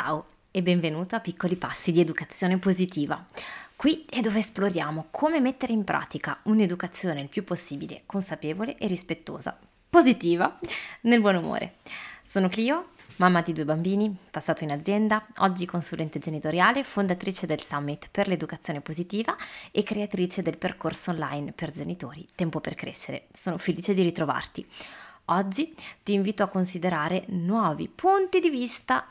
Ciao e benvenuto a Piccoli Passi di Educazione Positiva. Qui è dove esploriamo come mettere in pratica un'educazione il più possibile consapevole e rispettosa, positiva, nel buon umore. Sono Clio, mamma di due bambini, passato in azienda, oggi consulente genitoriale, fondatrice del Summit per l'educazione positiva e creatrice del percorso online per genitori Tempo per crescere. Sono felice di ritrovarti. Oggi ti invito a considerare nuovi punti di vista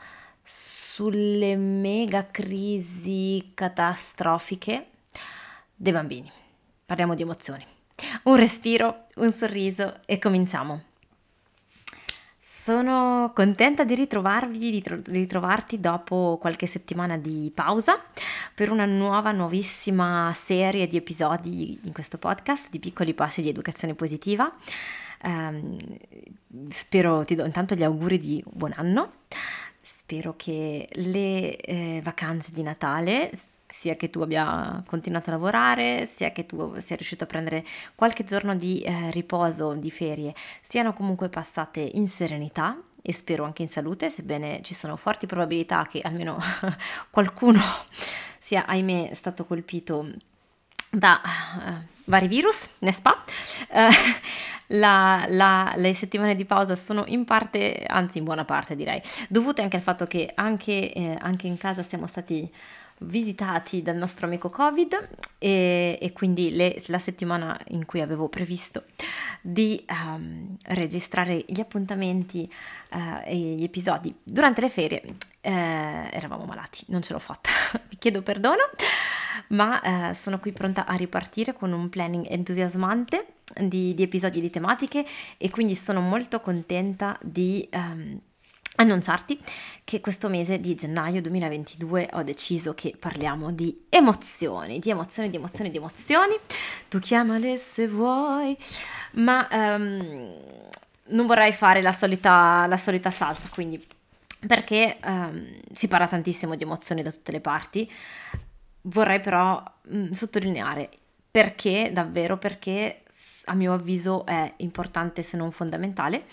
sulle mega crisi catastrofiche dei bambini. Parliamo di emozioni. Un respiro, un sorriso e cominciamo. Sono contenta di ritrovarvi, di ritrovarti dopo qualche settimana di pausa per una nuova, nuovissima serie di episodi in questo podcast di piccoli passi di educazione positiva. Um, spero, ti do intanto gli auguri di buon anno spero che le eh, vacanze di Natale, sia che tu abbia continuato a lavorare, sia che tu sia riuscito a prendere qualche giorno di eh, riposo, di ferie, siano comunque passate in serenità e spero anche in salute, sebbene ci sono forti probabilità che almeno qualcuno sia, ahimè, stato colpito da uh, vari virus, n'est-ce? Uh, la, la, le settimane di pausa sono in parte, anzi in buona parte direi, dovute anche al fatto che anche, eh, anche in casa siamo stati visitati dal nostro amico Covid e, e quindi le, la settimana in cui avevo previsto di um, registrare gli appuntamenti uh, e gli episodi durante le ferie eh, eravamo malati, non ce l'ho fatta, vi chiedo perdono, ma eh, sono qui pronta a ripartire con un planning entusiasmante di, di episodi di tematiche e quindi sono molto contenta di um, annunciarti che questo mese di gennaio 2022 ho deciso che parliamo di emozioni, di emozioni, di emozioni, di emozioni. Tu chiamale se vuoi, ma um, non vorrei fare la solita, la solita salsa, quindi perché um, si parla tantissimo di emozioni da tutte le parti. Vorrei però mh, sottolineare perché, davvero perché a mio avviso è importante se non fondamentale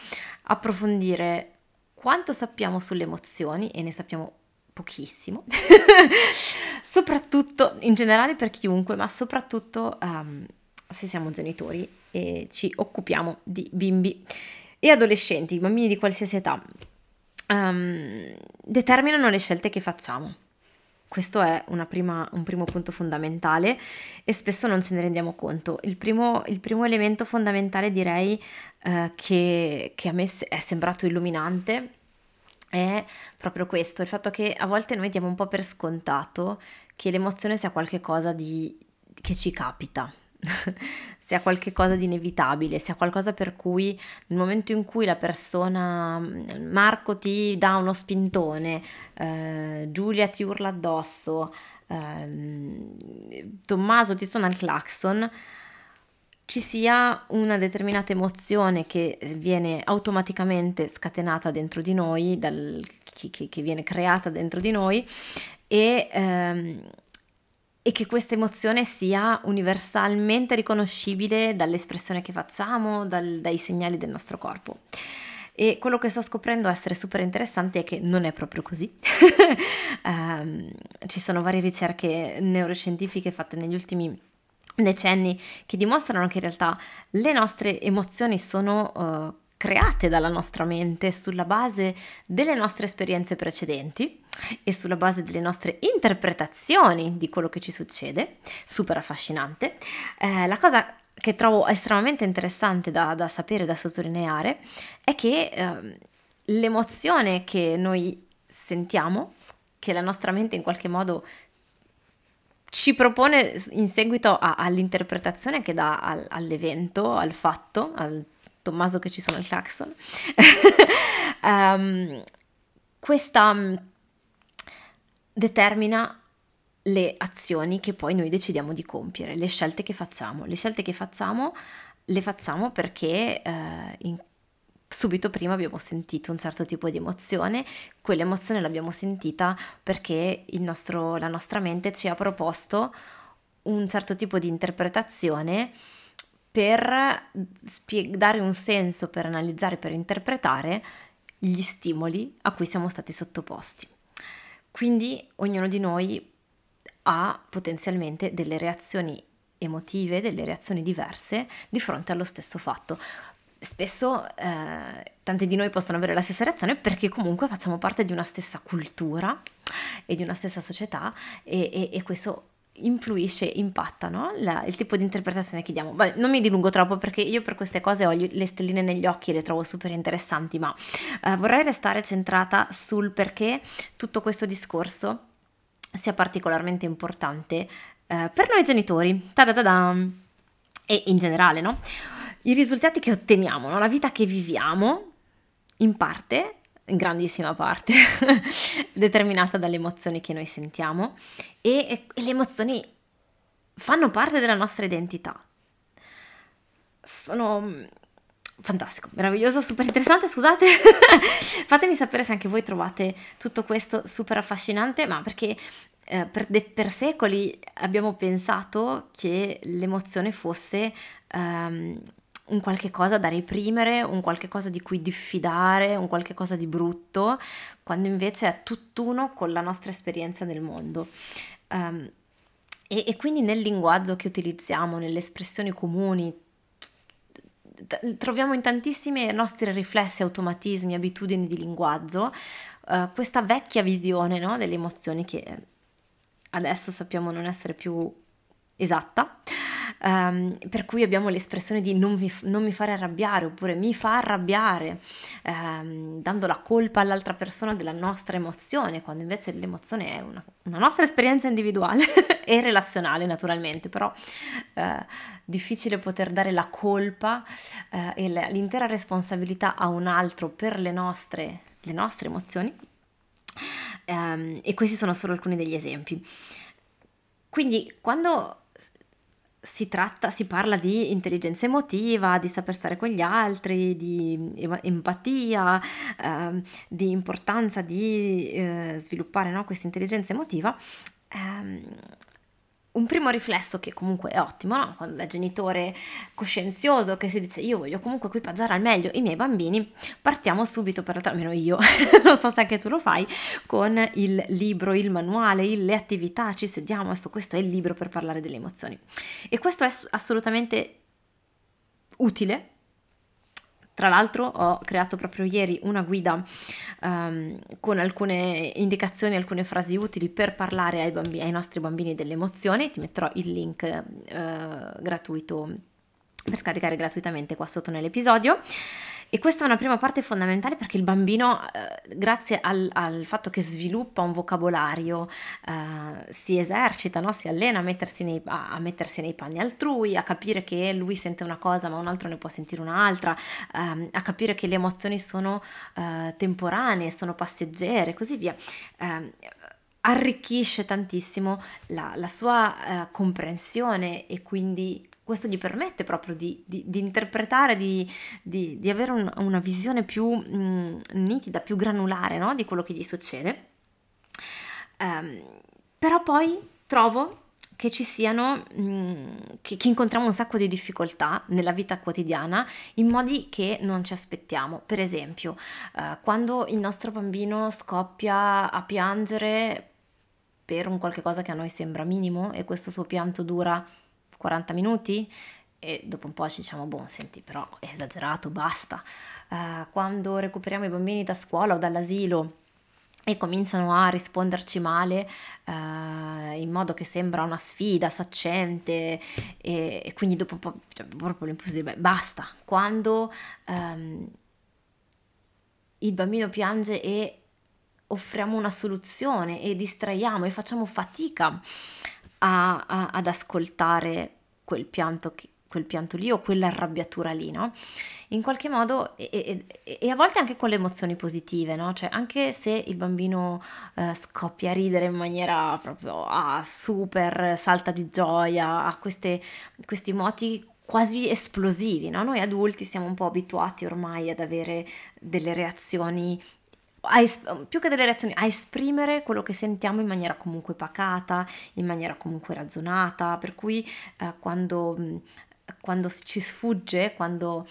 approfondire quanto sappiamo sulle emozioni e ne sappiamo pochissimo, soprattutto in generale per chiunque, ma soprattutto um, se siamo genitori e ci occupiamo di bimbi e adolescenti, bambini di qualsiasi età, um, determinano le scelte che facciamo. Questo è prima, un primo punto fondamentale e spesso non ce ne rendiamo conto. Il primo, il primo elemento fondamentale direi eh, che, che a me è sembrato illuminante è proprio questo, il fatto che a volte noi diamo un po' per scontato che l'emozione sia qualcosa di, che ci capita, sia qualcosa di inevitabile, sia qualcosa per cui nel momento in cui la persona, Marco ti dà uno spintone, eh, Giulia ti urla addosso, eh, Tommaso ti suona il clacson, ci sia una determinata emozione che viene automaticamente scatenata dentro di noi, dal, che, che, viene creata dentro di noi e, ehm, e che questa emozione sia universalmente riconoscibile dall'espressione che facciamo, dal, dai segnali del nostro corpo. E quello che sto scoprendo essere super interessante è che non è proprio così. um, ci sono varie ricerche neuroscientifiche fatte negli ultimi decenni che dimostrano che in realtà le nostre emozioni sono uh, create dalla nostra mente sulla base delle nostre esperienze precedenti e sulla base delle nostre interpretazioni di quello che ci succede, super affascinante. Eh, la cosa che trovo estremamente interessante da, da sapere, da sottolineare, è che eh, l'emozione che noi sentiamo, che la nostra mente in qualche modo ci propone in seguito a, all'interpretazione che dà al, all'evento, al fatto, al Tommaso che ci suona il clacson, um, questa um, determina le azioni che poi noi decidiamo di compiere, le scelte che facciamo. Le scelte che facciamo le facciamo perché eh, in, subito prima abbiamo sentito un certo tipo di emozione, quell'emozione l'abbiamo sentita perché nostro, la nostra mente ci ha proposto un certo tipo di interpretazione per spie- dare un senso, per analizzare, per interpretare gli stimoli a cui siamo stati sottoposti. Quindi ognuno di noi ha potenzialmente delle reazioni emotive, delle reazioni diverse di fronte allo stesso fatto. Spesso eh, tanti di noi possono avere la stessa reazione perché comunque facciamo parte di una stessa cultura e di una stessa società e, e, e questo influisce, impatta no? La, il tipo di interpretazione che diamo. Beh, non mi dilungo troppo perché io per queste cose ho le stelline negli occhi e le trovo super interessanti, ma eh, vorrei restare centrata sul perché tutto questo discorso sia particolarmente importante eh, per noi genitori. Ta-da-da-dam! E in generale, no? I risultati che otteniamo, no? la vita che viviamo, in parte in grandissima parte determinata dalle emozioni che noi sentiamo e, e, le emozioni fanno parte della nostra identità. Sono mm, fantastico, meraviglioso, super interessante, scusate. Fatemi sapere se anche voi trovate tutto questo super affascinante, ma perché eh, per, de- per, secoli abbiamo pensato che l'emozione fosse um, un qualche cosa da reprimere, un qualche cosa di cui diffidare, un qualche cosa di brutto, quando invece è tutt'uno con la nostra esperienza del mondo. Um, e, e, quindi nel linguaggio che utilizziamo, nelle espressioni comuni, troviamo in tantissimi nostri riflessi, automatismi, abitudini di linguaggio, uh, questa vecchia visione no, delle emozioni che adesso sappiamo non essere più esatta um, per cui abbiamo l'espressione di non mi, non mi, fare arrabbiare oppure mi fa arrabbiare, um, dando la colpa all'altra persona della nostra emozione, quando invece l'emozione è una, una nostra esperienza individuale e relazionale naturalmente, però uh, difficile poter dare la colpa uh, e l'intera responsabilità a un altro per le nostre, le nostre emozioni. Um, e questi sono solo alcuni degli esempi. Quindi quando si tratta, si parla di intelligenza emotiva, di saper stare con gli altri, di empatia, eh, di importanza di eh, sviluppare no, questa intelligenza emotiva. Ehm, un primo riflesso che comunque è ottimo, no? quando da genitore coscienzioso che si dice io voglio comunque equipaggiare al meglio i miei bambini, partiamo subito per almeno io, non so se anche tu lo fai, con il libro, il manuale, le attività, ci sediamo, adesso questo è il libro per parlare delle emozioni. E questo è assolutamente utile tra l'altro ho creato proprio ieri una guida um, con alcune indicazioni, alcune frasi utili per parlare ai, bambini, ai nostri bambini delle emozioni, ti metterò il link uh, gratuito per scaricare gratuitamente qua sotto nell'episodio. E questa è una prima parte fondamentale perché il bambino, eh, grazie al, al, fatto che sviluppa un vocabolario, eh, si esercita, no? si allena a mettersi, nei, a, a mettersi, nei, panni altrui, a capire che lui sente una cosa ma un altro ne può sentire un'altra, ehm, a capire che le emozioni sono eh, temporanee, sono passeggere e così via ehm, arricchisce tantissimo la, la sua uh, comprensione e quindi questo gli permette proprio di, di, di interpretare, di, di avere un, una visione più mh, mm, nitida, più granulare no? di quello che gli succede. Um, però poi trovo che ci siano, mh, mm, che, che, incontriamo un sacco di difficoltà nella vita quotidiana in modi che non ci aspettiamo. Per esempio, uh, quando il nostro bambino scoppia a piangere per un qualche cosa che a noi sembra minimo e questo suo pianto dura 40 minuti e dopo un po' ci diciamo, boh, senti, però è esagerato, basta. Uh, quando recuperiamo i bambini da scuola o dall'asilo e cominciano a risponderci male uh, in modo che sembra una sfida saccente e, e quindi dopo un po' cioè, proprio beh, basta. Quando um, il bambino piange e offriamo una soluzione e distraiamo e facciamo fatica a, a, ad ascoltare quel pianto, quel pianto lì o quell'arrabbiatura lì, no? In qualche modo, e, e, e, a volte anche con le emozioni positive, no? Cioè, anche se il bambino eh, scoppia a ridere in maniera proprio ah, super, salta di gioia, ha queste, questi moti quasi esplosivi, no? Noi adulti siamo un po' abituati ormai ad avere delle reazioni es- più che delle reazioni, a esprimere quello che sentiamo in maniera comunque pacata, in maniera comunque ragionata, per cui eh, quando, quando ci sfugge, quando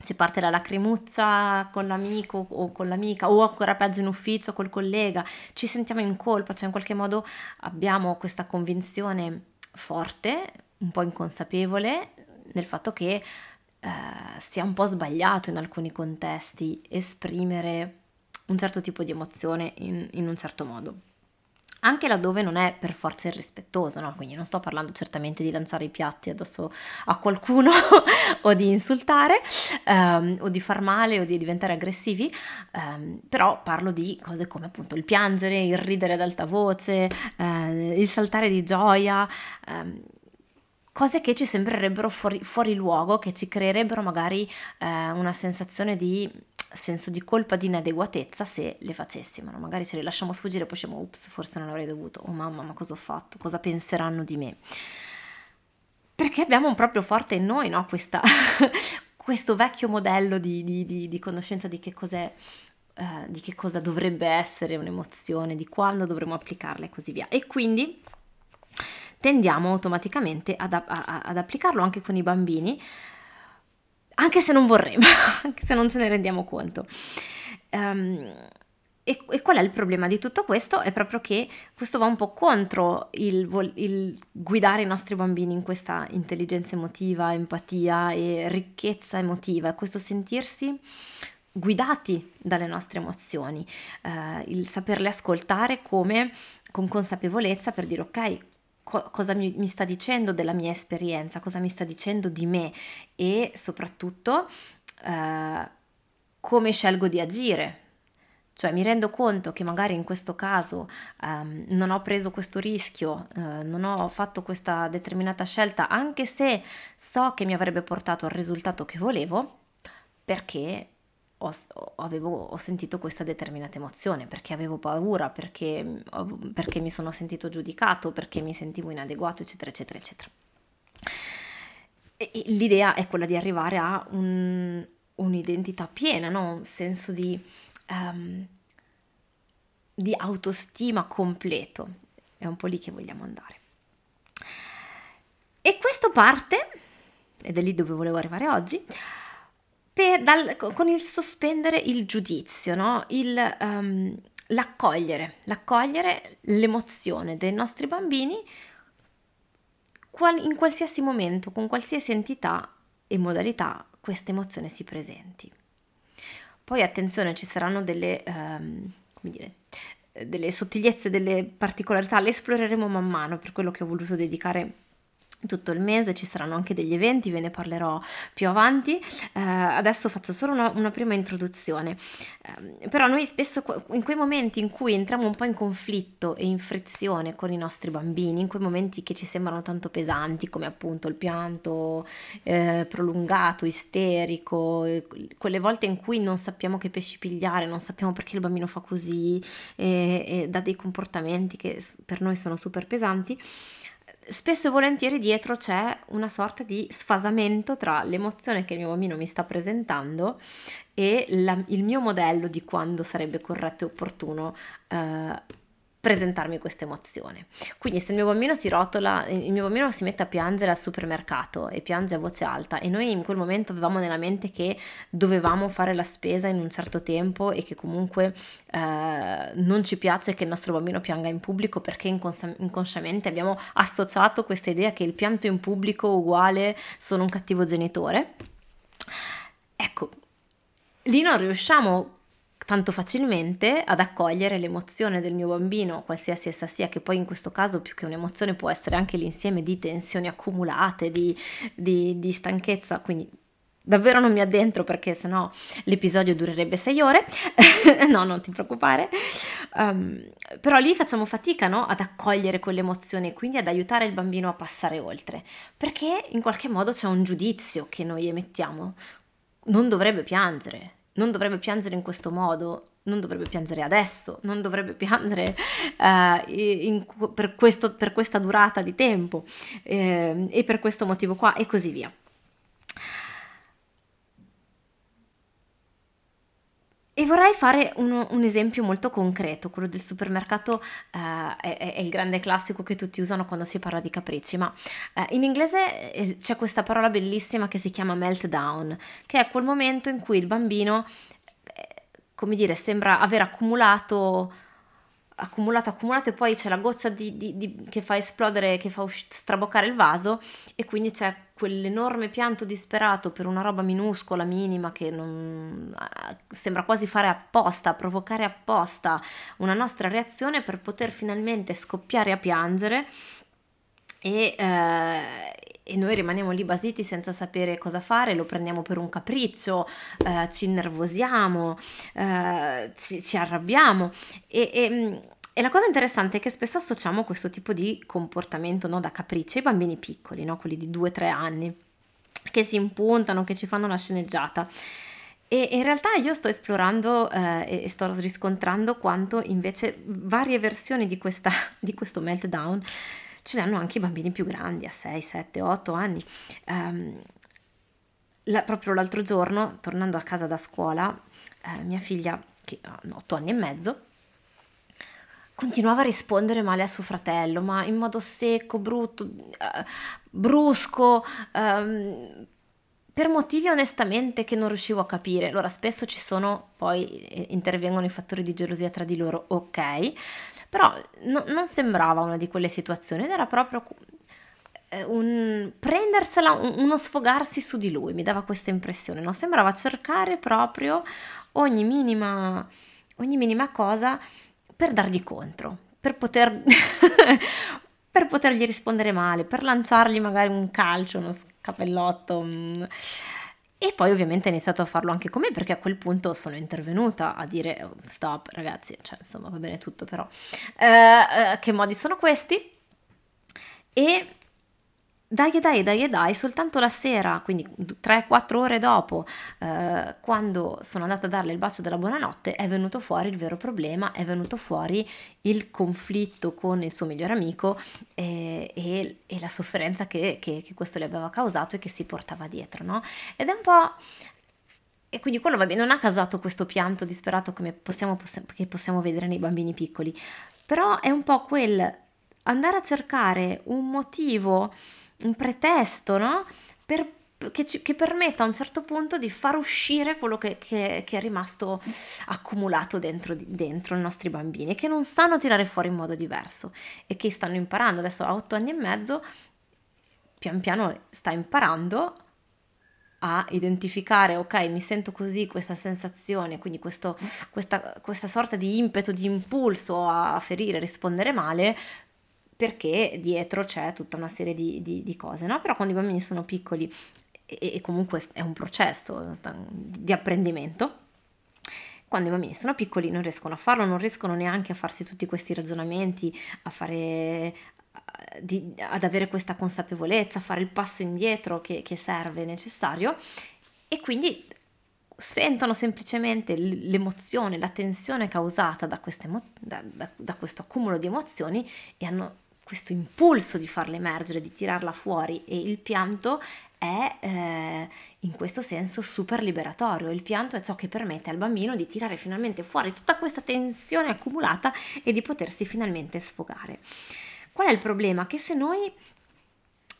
ci parte la lacrimuccia con l'amico o con l'amica o ancora peggio in ufficio col collega, ci sentiamo in colpa, cioè in qualche modo abbiamo questa convinzione forte, un po' inconsapevole, nel fatto che eh, sia un po' sbagliato in alcuni contesti esprimere un certo tipo di emozione in, in un certo modo anche laddove non è per forza irrispettoso, no? Quindi non sto parlando certamente di lanciare i piatti addosso a qualcuno o di insultare um, o di far male o di diventare aggressivi, um, però parlo di cose come appunto il piangere, il ridere ad alta voce, uh, il saltare di gioia. Um, cose che ci sembrerebbero fuori, fuori, luogo, che ci creerebbero magari eh, una sensazione di senso di colpa, di inadeguatezza se le facessimo, no? magari ce le lasciamo sfuggire e poi diciamo, ups, forse non avrei dovuto, oh mamma, ma cosa ho fatto, cosa penseranno di me? Perché abbiamo un proprio forte in noi, no? Questa, questo vecchio modello di, di, di, di conoscenza di che cos'è Uh, di che cosa dovrebbe essere un'emozione, di quando dovremmo applicarla e così via. E quindi tendiamo automaticamente ad, a, ad applicarlo anche con i bambini, anche se non vorremmo, anche se non ce ne rendiamo conto. Um, e, e, qual è il problema di tutto questo? È proprio che questo va un po' contro il, il, guidare i nostri bambini in questa intelligenza emotiva, empatia e ricchezza emotiva, questo sentirsi guidati dalle nostre emozioni, uh, il saperle ascoltare come con consapevolezza per dire ok, co- cosa mi, mi, sta dicendo della mia esperienza, cosa mi sta dicendo di me e soprattutto eh, come scelgo di agire. Cioè mi rendo conto che magari in questo caso um, non ho preso questo rischio, uh, non ho fatto questa determinata scelta, anche se so che mi avrebbe portato al risultato che volevo, perché ho, avevo, ho, sentito questa determinata emozione, perché avevo paura, perché, perché, mi sono sentito giudicato, perché mi sentivo inadeguato, eccetera, eccetera, eccetera. E l'idea è quella di arrivare a un, un'identità piena, no? un senso di, um, di autostima completo. È un po' lì che vogliamo andare. E questo parte, ed è lì dove volevo arrivare oggi, per, dal, con il sospendere il giudizio, no? il, um, l'accogliere, l'accogliere l'emozione dei nostri bambini qual, in qualsiasi momento, con qualsiasi entità e modalità questa emozione si presenti. Poi attenzione, ci saranno delle, um, dire, delle sottigliezze, delle particolarità, le esploreremo man mano, per quello che ho voluto dedicare tutto il mese, ci saranno anche degli eventi, ve ne parlerò più avanti. Eh, adesso faccio solo una, una prima introduzione. Eh, però noi spesso in quei momenti in cui entriamo un po' in conflitto e in frizione con i nostri bambini, in quei momenti che ci sembrano tanto pesanti, come appunto il pianto eh, prolungato, isterico, quelle volte in cui non sappiamo che pesci pigliare, non sappiamo perché il bambino fa così e, e dà dei comportamenti che per noi sono super pesanti, spesso e volentieri dietro c'è una sorta di sfasamento tra l'emozione che il mio bambino mi sta presentando e la, il mio modello di quando sarebbe corretto e opportuno eh, presentarmi questa emozione. Quindi se il mio bambino si rotola, il mio bambino si mette a piangere al supermercato e piange a voce alta e noi in quel momento avevamo nella mente che dovevamo fare la spesa in un certo tempo e che comunque eh, non ci piace che il nostro bambino pianga in pubblico perché incons- inconsciamente abbiamo associato questa idea che il pianto in pubblico uguale sono un cattivo genitore. Ecco, lì non riusciamo tanto facilmente ad accogliere l'emozione del mio bambino, qualsiasi essa sia, che poi in questo caso più che un'emozione può essere anche l'insieme di tensioni accumulate, di, di, di stanchezza, quindi davvero non mi addentro perché sennò l'episodio durerebbe sei ore, no, non ti preoccupare, um, però lì facciamo fatica no? ad accogliere quell'emozione e quindi ad aiutare il bambino a passare oltre, perché in qualche modo c'è un giudizio che noi emettiamo, non dovrebbe piangere, non dovrebbe piangere in questo modo, non dovrebbe piangere adesso, non dovrebbe piangere uh, in, per, questo, per, questa durata di tempo eh, e per questo motivo qua e così via. E vorrei fare uno, un esempio molto concreto, quello del supermercato eh, è, è, il grande classico che tutti usano quando si parla di capricci, ma eh, in inglese c'è questa parola bellissima che si chiama meltdown, che è quel momento in cui il bambino, eh, come dire, sembra aver accumulato accumulato, accumulato e poi c'è la goccia di, di, di, che fa esplodere, che fa usci- straboccare il vaso e quindi c'è quell'enorme pianto disperato per una roba minuscola, minima, che non, sembra quasi fare apposta, provocare apposta una nostra reazione per poter finalmente scoppiare a piangere e, eh, e noi rimaniamo lì basiti senza sapere cosa fare, lo prendiamo per un capriccio, eh, ci innervosiamo, eh, ci, ci, arrabbiamo e, e, e, la cosa interessante è che spesso associamo questo tipo di comportamento no, da capriccio ai bambini piccoli, no, quelli di 2-3 anni, che si impuntano, che ci fanno la sceneggiata. E in realtà io sto esplorando eh, e sto riscontrando quanto invece varie versioni di, questa, di questo meltdown ce ne hanno anche i bambini più grandi, a 6, 7, 8 anni. Um, la, proprio l'altro giorno, tornando a casa da scuola, eh, mia figlia, che ha 8 anni e mezzo, continuava a rispondere male a suo fratello, ma in modo secco, brutto, uh, brusco, um, per motivi onestamente che non riuscivo a capire. Allora, spesso ci sono, poi eh, intervengono i fattori di gelosia tra di loro, ok, però no, non sembrava una di quelle situazioni ed era proprio eh, un prendersela, uno sfogarsi su di lui, mi dava questa impressione, no? Sembrava cercare proprio ogni minima, ogni minima cosa per dargli contro, per poter, per potergli rispondere male, per lanciargli magari un calcio, uno scapellotto. Mm. E poi ovviamente ha iniziato a farlo anche con me perché a quel punto sono intervenuta a dire oh, stop ragazzi, cioè insomma va bene tutto però. Eh, eh, che modi sono questi? E dai e dai e dai e dai, soltanto la sera, quindi 3-4 ore dopo, eh, quando sono andata a darle il bacio della buonanotte, è venuto fuori il vero problema, è venuto fuori il conflitto con il suo migliore amico eh, e, e, la sofferenza che, che, che, questo le aveva causato e che si portava dietro, no? Ed è un po'... E quindi quello vabbè, non ha causato questo pianto disperato come possiamo, che possiamo vedere nei bambini piccoli, però è un po' quel andare a cercare un motivo un pretesto, no? Per, che, ci, che, permetta a un certo punto di far uscire quello che, che, che è rimasto accumulato dentro, dentro, i nostri bambini, che non sanno tirare fuori in modo diverso e che stanno imparando adesso a otto anni e mezzo, pian piano sta imparando a identificare, ok, mi sento così, questa sensazione, quindi questo, questa, questa sorta di impeto, di impulso a ferire, rispondere male, perché dietro c'è tutta una serie di, di, di cose, no? Però quando i bambini sono piccoli e, e comunque è un processo di apprendimento, quando i bambini sono piccoli non riescono a farlo, non riescono neanche a farsi tutti questi ragionamenti, a fare, di, ad avere questa consapevolezza, a fare il passo indietro che, che serve, necessario, e quindi sentono semplicemente l'emozione, la tensione causata da, emo- da, da, da questo accumulo di emozioni e hanno questo impulso di farla emergere, di tirarla fuori e il pianto è eh, in questo senso super liberatorio. Il pianto è ciò che permette al bambino di tirare finalmente fuori tutta questa tensione accumulata e di potersi finalmente sfogare. Qual è il problema? Che se noi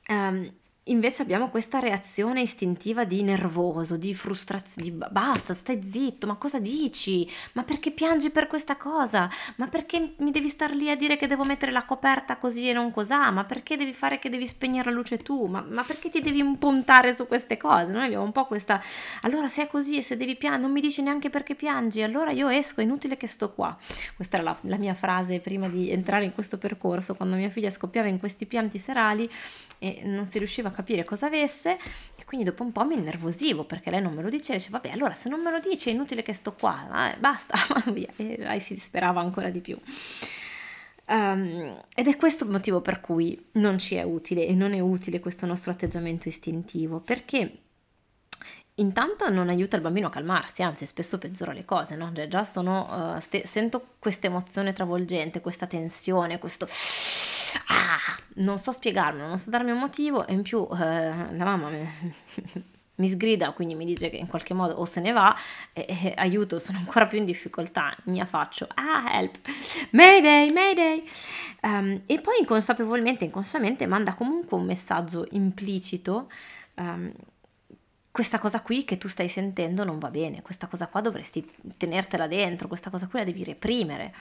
ehm, Invece abbiamo questa reazione istintiva di nervoso, di frustrazione, di basta, stai zitto, ma cosa dici? Ma perché piangi per questa cosa? Ma perché mi devi star lì a dire che devo mettere la coperta così e non cos'ha? Ma perché devi fare che devi spegnere la luce tu? Ma, ma perché ti devi impuntare su queste cose? Noi abbiamo un po' questa... Allora se è così e se devi piangere, non mi dici neanche perché piangi, allora io esco, è inutile che sto qua. Questa era la, la mia frase prima di entrare in questo percorso, quando mia figlia scoppiava in questi pianti serali e non si riusciva a capire cosa avesse e quindi dopo un po' mi innervosivo perché lei non me lo diceva, dice vabbè allora se non me lo dice è inutile che sto qua, eh, basta, via e lei si disperava ancora di più. Um, ed è questo il motivo per cui non ci è utile e non è utile questo nostro atteggiamento istintivo perché intanto non aiuta il bambino a calmarsi, anzi spesso peggiora le cose, no? Già sono, uh, ste- sento questa emozione travolgente, questa tensione, questo ah, non so spiegarlo, non so darmi un motivo e in più eh, la mamma mi, mi sgrida, quindi mi dice che in qualche modo o se ne va, e, e, aiuto, sono ancora più in difficoltà, mi faccio, ah help, mayday, mayday, um, e poi inconsapevolmente, inconsciamente manda comunque un messaggio implicito, um, questa cosa qui che tu stai sentendo non va bene, questa cosa qua dovresti tenertela dentro, questa cosa qui la devi reprimere.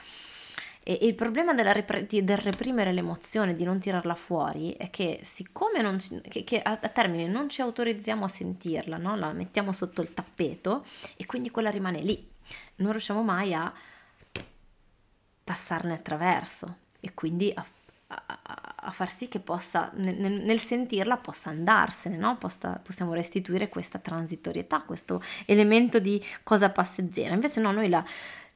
E, il problema repre- del reprimere l'emozione, di non tirarla fuori, è che siccome ci, che, che a, a, termine non ci autorizziamo a sentirla, no? la mettiamo sotto il tappeto e quindi quella rimane lì, non riusciamo mai a passarne attraverso e quindi a, a, a far sì che possa, nel, nel sentirla, possa andarsene, no? possa, possiamo restituire questa transitorietà, questo elemento di cosa passeggera. Invece no, noi la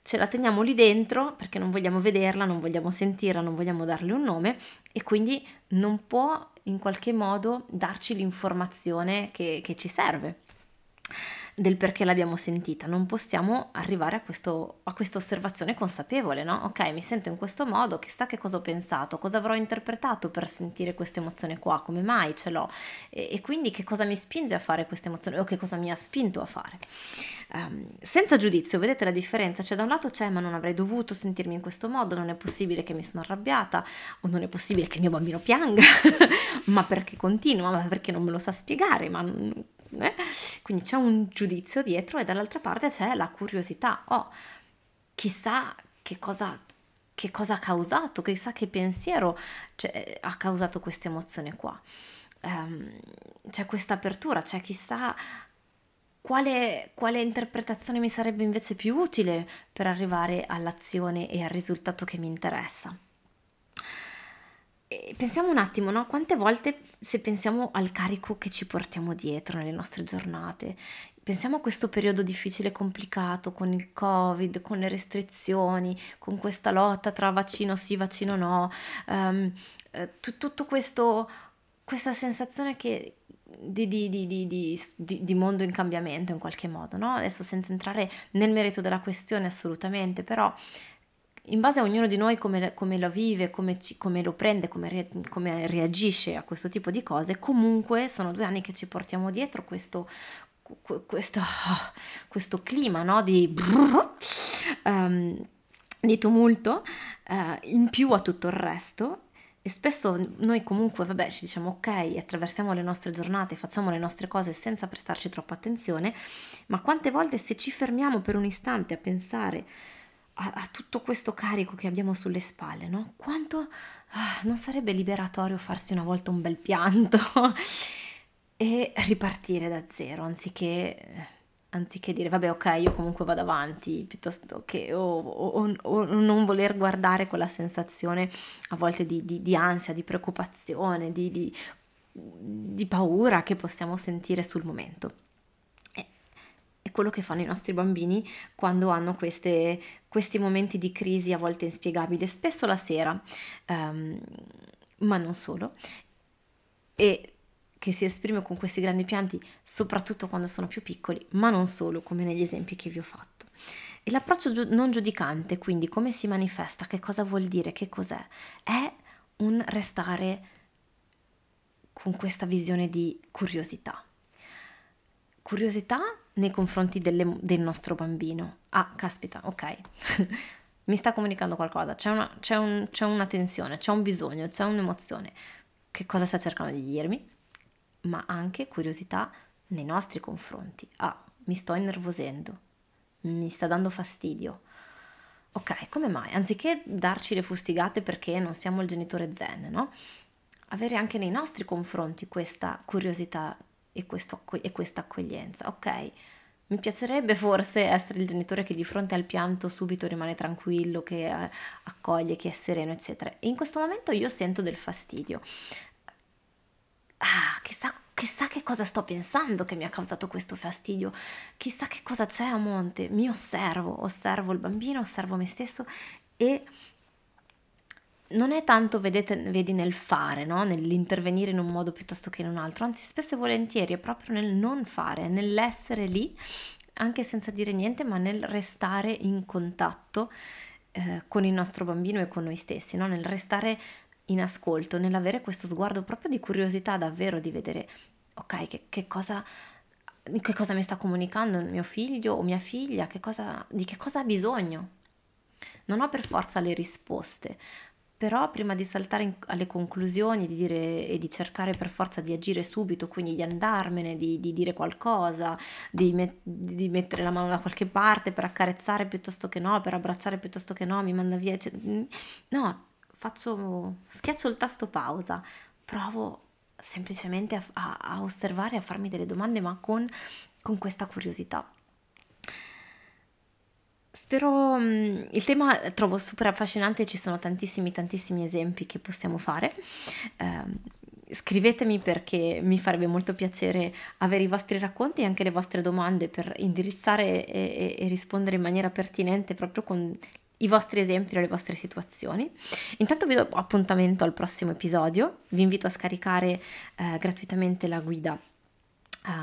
ce la teniamo lì dentro perché non vogliamo vederla, non vogliamo sentirla, non vogliamo darle un nome e quindi non può in qualche modo darci l'informazione che, che ci serve del perché l'abbiamo sentita, non possiamo arrivare a, questo, a questa osservazione consapevole, no? Ok, mi sento in questo modo, chissà che cosa ho pensato, cosa avrò interpretato per sentire questa emozione qua, come mai ce l'ho e, e quindi che cosa mi spinge a fare questa emozione o che cosa mi ha spinto a fare. Um, senza giudizio, vedete la differenza? Cioè da un lato c'è ma non avrei dovuto sentirmi in questo modo, non è possibile che mi sono arrabbiata o non è possibile che il mio bambino pianga, ma perché continua, ma perché non me lo sa spiegare, ma eh? Quindi c'è un giudizio dietro e dall'altra parte c'è la curiosità. Oh, chissà che cosa, che cosa ha causato, chissà che pensiero cioè, ha causato questa emozione qua. Um, c'è questa apertura, c'è chissà quale, quale, interpretazione mi sarebbe invece più utile per arrivare all'azione e al risultato che mi interessa pensiamo un attimo, no? Quante volte se pensiamo al carico che ci portiamo dietro nelle nostre giornate, pensiamo a questo periodo difficile e complicato con il Covid, con le restrizioni, con questa lotta tra vaccino sì, vaccino no, um, eh, t- tutto questo, questa sensazione che, di, di, di, di, mondo in cambiamento in qualche modo, no? Adesso senza entrare nel merito della questione assolutamente, però in base a ognuno di noi come, come lo vive, come, ci, come, lo prende, come, re, come reagisce a questo tipo di cose, comunque sono due anni che ci portiamo dietro questo, questo, questo clima no? di, um, di tumulto uh, in più a tutto il resto e spesso noi comunque, vabbè, ci diciamo ok, attraversiamo le nostre giornate, facciamo le nostre cose senza prestarci troppa attenzione, ma quante volte se ci fermiamo per un istante a pensare a, a, tutto questo carico che abbiamo sulle spalle, no? Quanto ah, non sarebbe liberatorio farsi una volta un bel pianto e ripartire da zero, anziché, anziché, dire vabbè ok, io comunque vado avanti, piuttosto che o, o, o non voler guardare quella sensazione a volte di, di, di ansia, di preoccupazione, di, di paura che possiamo sentire sul momento è quello che fanno i nostri bambini quando hanno queste, questi momenti di crisi a volte inspiegabili, spesso la sera, um, ma non solo, e che si esprime con questi grandi pianti soprattutto quando sono più piccoli, ma non solo, come negli esempi che vi ho fatto. E l'approccio giu- non giudicante, quindi come si manifesta, che cosa vuol dire, che cos'è, è un restare con questa visione di curiosità. Curiosità nei confronti delle, del nostro bambino. Ah, caspita, ok. Mi sta comunicando qualcosa, c'è una, c'è, un, c'è una tensione, c'è un bisogno, c'è un'emozione. Che cosa sta cercando di dirmi? Ma anche curiosità nei nostri confronti. Ah, mi sto innervosendo, mi sta dando fastidio. Ok, come mai? Anziché darci le fustigate perché non siamo il genitore zen, no? Avere anche nei nostri confronti questa curiosità e, questo, e questa accoglienza. Ok, mi piacerebbe forse essere il genitore che di fronte al pianto subito rimane tranquillo, che eh, accoglie, che è sereno, eccetera. E in questo momento io sento del fastidio. Ah, chissà, chissà che cosa sto pensando che mi ha causato questo fastidio, chissà che cosa c'è a monte. Mi osservo, osservo il bambino, osservo me stesso e non è tanto, vedete, vedi, nel fare, no? nell'intervenire in un modo piuttosto che in un altro, anzi spesso e volentieri è proprio nel non fare, nell'essere lì, anche senza dire niente, ma nel restare in contatto eh, con il nostro bambino e con noi stessi, no? nel restare in ascolto, nell'avere questo sguardo proprio di curiosità davvero di vedere, ok, che, che cosa che cosa mi sta comunicando mio figlio o mia figlia, che cosa, di che cosa ha bisogno. Non ho per forza le risposte, però prima di saltare in, alle conclusioni di dire, e di cercare per forza di agire subito, quindi di andarmene, di, di dire qualcosa, di, met, di, mettere la mano da qualche parte per accarezzare piuttosto che no, per abbracciare piuttosto che no, mi manda via, eccetera. no, faccio, schiaccio il tasto pausa, provo semplicemente a, a, a osservare, a farmi delle domande, ma con, con questa curiosità. Spero, mm, il tema trovo super affascinante, ci sono tantissimi, tantissimi esempi che possiamo fare. Eh, scrivetemi perché mi farebbe molto piacere avere i vostri racconti e anche le vostre domande per indirizzare e, e, rispondere in maniera pertinente proprio con i vostri esempi o le vostre situazioni. Intanto vi do appuntamento al prossimo episodio, vi invito a scaricare eh, gratuitamente la guida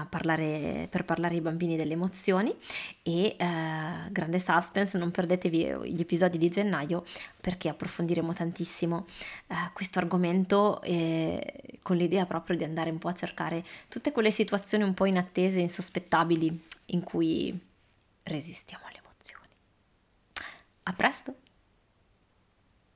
parlare, per parlare ai bambini delle emozioni e eh, grande suspense, non perdetevi gli episodi di gennaio perché approfondiremo tantissimo eh, questo argomento eh, con l'idea proprio di andare un po' a cercare tutte quelle situazioni un po' inattese, insospettabili in cui resistiamo alle emozioni. A presto!